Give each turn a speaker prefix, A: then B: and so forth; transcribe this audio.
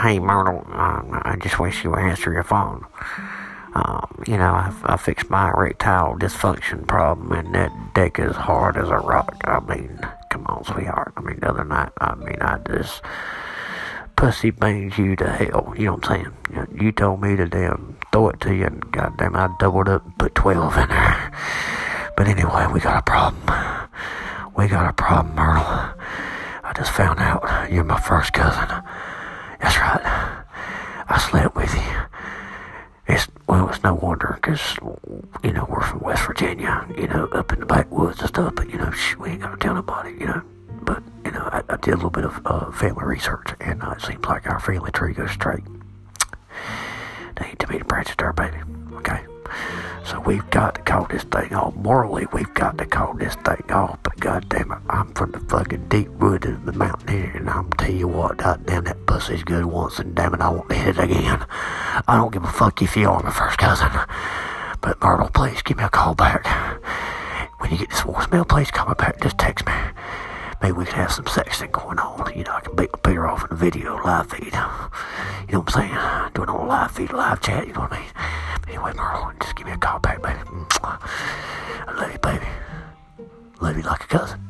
A: hey, Myrtle, uh, I just wish you would answer your phone. Um, you know, I, I fixed my erectile dysfunction problem, and that dick is hard as a rock. I mean, come on, sweetheart. I mean, the other night, I mean, I just pussy bangs you to hell. You know what I'm saying? You, you told me to damn throw it to you, and goddamn, I doubled up and put 12 in there. But anyway, we got a problem. We got a problem, Myrtle. I just found out you're my first cousin. That's right. I slept with you. It's well, it's no wonder, 'cause you know we're from West Virginia, you know, up in the backwoods and stuff. But you know, shh, we ain't gotta tell nobody, you know. But you know, I, I did a little bit of uh, family research, and uh, it seems like our family tree goes straight. They ain't too many branches there, baby. We've got to call this thing off. Morally, we've got to call this thing off. But goddamn it, I'm from the fucking deep woods of the mountain here, and I'm tell you what, goddamn that pussy's good once, and damn it, I won't hit it again. I don't give a fuck if you are my first cousin. But Myrtle, please give me a call back. When you get this voicemail, please call me back. Just text me. Maybe we can have some sexting going on. You know, I can beat my Peter off in a video live feed. You know what I'm saying? Doing a live feed, live chat. You know what I mean? Anyway, Merle, just give me a call back, baby. I love you, baby. Love you like a cousin.